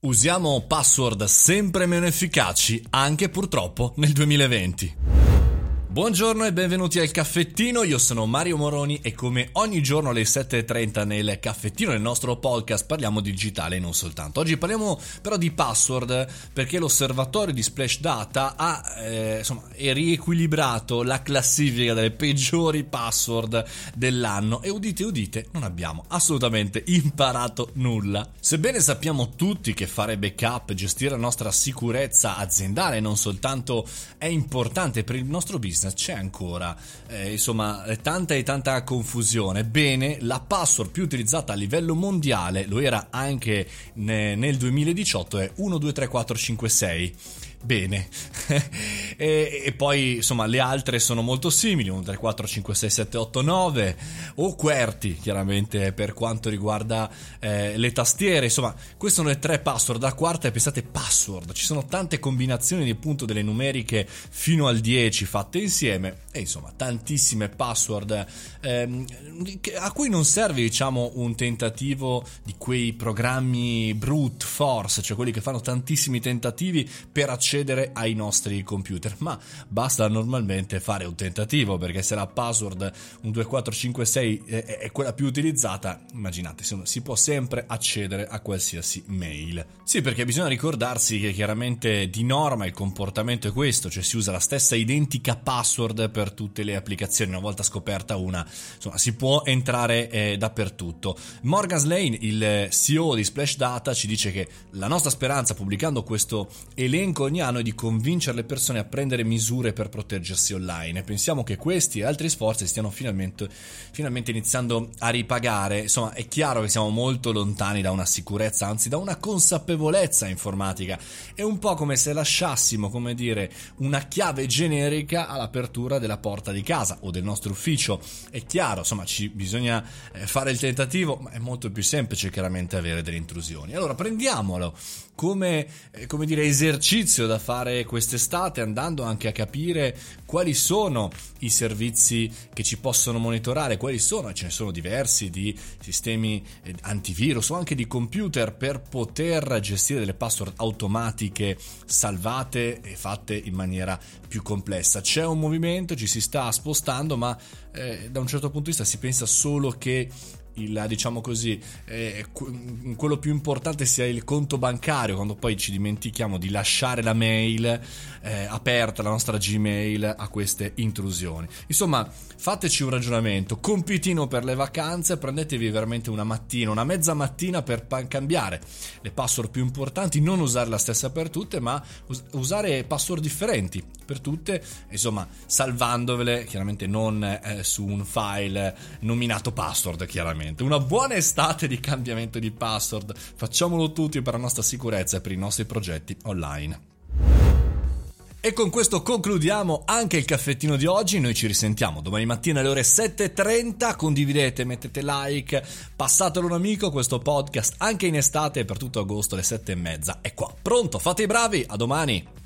Usiamo password sempre meno efficaci anche purtroppo nel 2020. Buongiorno e benvenuti al caffettino, io sono Mario Moroni e come ogni giorno alle 7.30 nel caffettino, nel nostro podcast, parliamo di digitale e non soltanto. Oggi parliamo però di password perché l'osservatorio di Splash Data ha eh, insomma, riequilibrato la classifica delle peggiori password dell'anno e udite udite non abbiamo assolutamente imparato nulla. Sebbene sappiamo tutti che fare backup, gestire la nostra sicurezza aziendale non soltanto è importante per il nostro business, c'è ancora eh, insomma tanta e tanta confusione. Bene, la password più utilizzata a livello mondiale, lo era anche nel 2018, è 123456 bene. e, e, poi insomma le altre sono molto simili, 1, 3, 4, 5, 6, 7, 8, 9 o QWERTY chiaramente per quanto riguarda eh, le tastiere, insomma queste sono le tre password, la quarta è pensate password, ci sono tante combinazioni di punto delle numeriche fino al 10 fatte insieme. E insomma tantissime password ehm, a cui non serve diciamo un tentativo di quei programmi brute force, cioè quelli che fanno tantissimi tentativi per accedere accedere ai nostri computer, ma basta normalmente fare un tentativo perché se la password 12456 è quella più utilizzata, immaginate, si può sempre accedere a qualsiasi mail. Sì, perché bisogna ricordarsi che chiaramente di norma il comportamento è questo, cioè si usa la stessa identica password per tutte le applicazioni, una volta scoperta una, insomma, si può entrare eh, dappertutto. Morgan Slane, il CEO di Splash Data, ci dice che la nostra speranza pubblicando questo elenco ogni anno è di convincere le persone a prendere misure per proteggersi online. Pensiamo che questi e altri sforzi stiano finalmente, finalmente iniziando a ripagare. Insomma, è chiaro che siamo molto lontani da una sicurezza, anzi da una consapevolezza informatica. È un po' come se lasciassimo, come dire, una chiave generica all'apertura della porta di casa o del nostro ufficio. È chiaro, insomma, ci bisogna eh, fare il tentativo, ma è molto più semplice chiaramente avere delle intrusioni. Allora prendiamolo come, eh, come dire, esercizio da fare quest'estate, andando anche a capire quali sono i servizi che ci possono monitorare, quali sono, ce ne sono diversi di sistemi eh, antivirus o anche di computer per poter gestire delle password automatiche salvate e fatte in maniera più complessa. C'è un movimento, ci si sta spostando, ma eh, da un certo punto di vista si pensa solo che il, diciamo così, eh, quello più importante sia il conto bancario, quando poi ci dimentichiamo di lasciare la mail eh, aperta, la nostra Gmail a queste intrusioni. Insomma, fateci un ragionamento, compitino per le vacanze, prendetevi veramente una mattina, una mezza mattina per cambiare. Le password più importanti, non usare la stessa per tutte, ma us- usare password differenti per tutte, insomma, salvandovele chiaramente non eh, su un file nominato password, chiaramente veramente una buona estate di cambiamento di password. Facciamolo tutti per la nostra sicurezza e per i nostri progetti online. E con questo concludiamo anche il caffettino di oggi. Noi ci risentiamo domani mattina alle ore 7.30. Condividete, mettete like, passatelo un amico. Questo podcast anche in estate per tutto agosto alle 7.30 è qua. Pronto, fate i bravi. A domani.